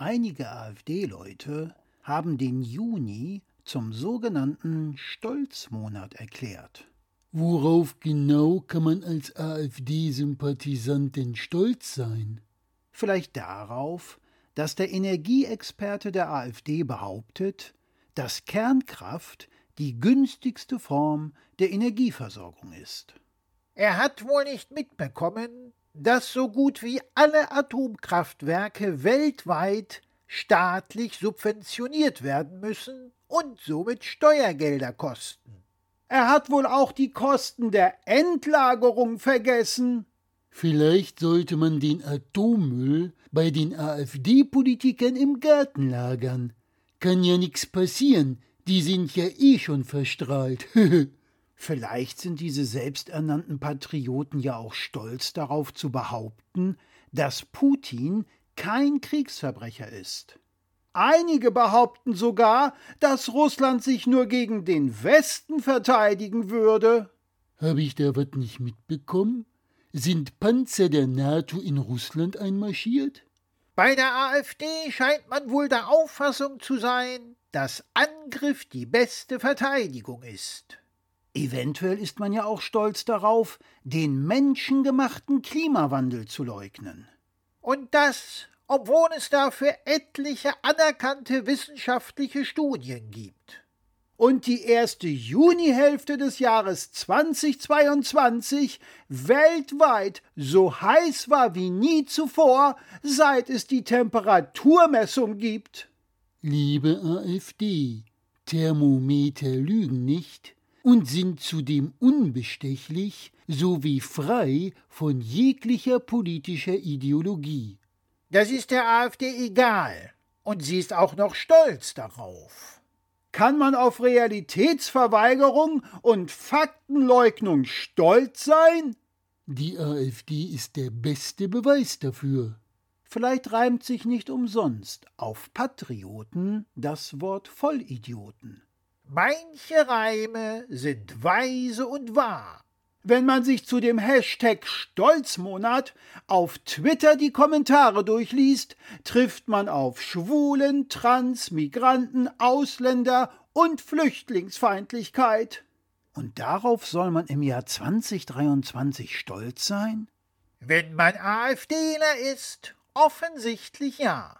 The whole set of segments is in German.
Einige AfD-Leute haben den Juni zum sogenannten Stolzmonat erklärt. Worauf genau kann man als AfD-Sympathisant denn stolz sein? Vielleicht darauf, dass der Energieexperte der AfD behauptet, dass Kernkraft die günstigste Form der Energieversorgung ist. Er hat wohl nicht mitbekommen, dass so gut wie alle Atomkraftwerke weltweit staatlich subventioniert werden müssen und somit Steuergelder kosten. Er hat wohl auch die Kosten der Endlagerung vergessen. Vielleicht sollte man den Atommüll bei den AfD-Politikern im Garten lagern. Kann ja nichts passieren, die sind ja eh schon verstrahlt. Vielleicht sind diese selbsternannten Patrioten ja auch stolz darauf zu behaupten, dass Putin kein Kriegsverbrecher ist. Einige behaupten sogar, dass Russland sich nur gegen den Westen verteidigen würde. Habe ich da was nicht mitbekommen? Sind Panzer der NATO in Russland einmarschiert? Bei der AfD scheint man wohl der Auffassung zu sein, dass Angriff die beste Verteidigung ist. Eventuell ist man ja auch stolz darauf, den menschengemachten Klimawandel zu leugnen. Und das, obwohl es dafür etliche anerkannte wissenschaftliche Studien gibt. Und die erste Junihälfte des Jahres 2022 weltweit so heiß war wie nie zuvor, seit es die Temperaturmessung gibt. Liebe AfD, Thermometer lügen nicht und sind zudem unbestechlich sowie frei von jeglicher politischer Ideologie. Das ist der AfD egal, und sie ist auch noch stolz darauf. Kann man auf Realitätsverweigerung und Faktenleugnung stolz sein? Die AfD ist der beste Beweis dafür. Vielleicht reimt sich nicht umsonst auf Patrioten das Wort Vollidioten. Manche Reime sind weise und wahr. Wenn man sich zu dem Hashtag Stolzmonat auf Twitter die Kommentare durchliest, trifft man auf Schwulen, Trans, Migranten, Ausländer und Flüchtlingsfeindlichkeit. Und darauf soll man im Jahr 2023 stolz sein? Wenn man AfDler ist, offensichtlich ja.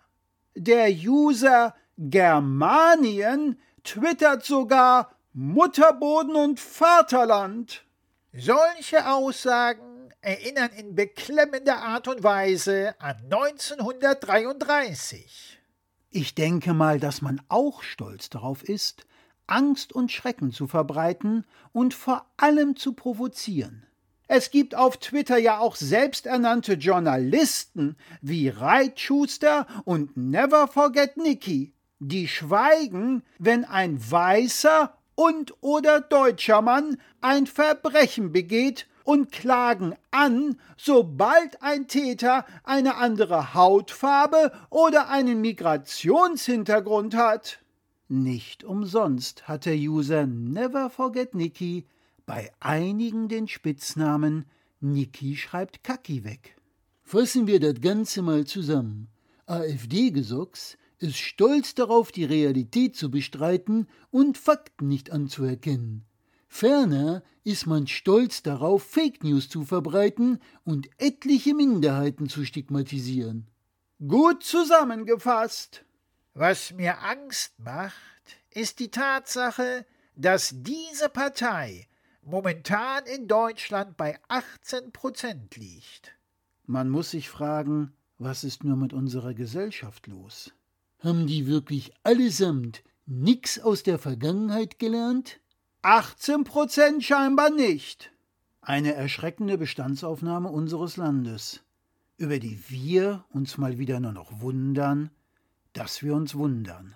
Der User Germanien twittert sogar Mutterboden und Vaterland. Solche Aussagen erinnern in beklemmender Art und Weise an 1933. Ich denke mal, dass man auch stolz darauf ist, Angst und Schrecken zu verbreiten und vor allem zu provozieren. Es gibt auf Twitter ja auch selbsternannte Journalisten wie Reitschuster und Never Forget Nicky, die schweigen, wenn ein weißer und oder deutscher Mann ein Verbrechen begeht und klagen an, sobald ein Täter eine andere Hautfarbe oder einen Migrationshintergrund hat. Nicht umsonst hat der User Never Forget Nicky bei einigen den Spitznamen Niki schreibt Kacki weg. Fassen wir das Ganze mal zusammen. AfD-Gesocks ist stolz darauf, die Realität zu bestreiten und Fakten nicht anzuerkennen. Ferner ist man stolz darauf, Fake News zu verbreiten und etliche Minderheiten zu stigmatisieren. Gut zusammengefasst. Was mir Angst macht, ist die Tatsache, dass diese Partei momentan in Deutschland bei 18 Prozent liegt. Man muss sich fragen, was ist nur mit unserer Gesellschaft los? Haben die wirklich allesamt nix aus der Vergangenheit gelernt? 18 Prozent scheinbar nicht. Eine erschreckende Bestandsaufnahme unseres Landes, über die wir uns mal wieder nur noch wundern, dass wir uns wundern.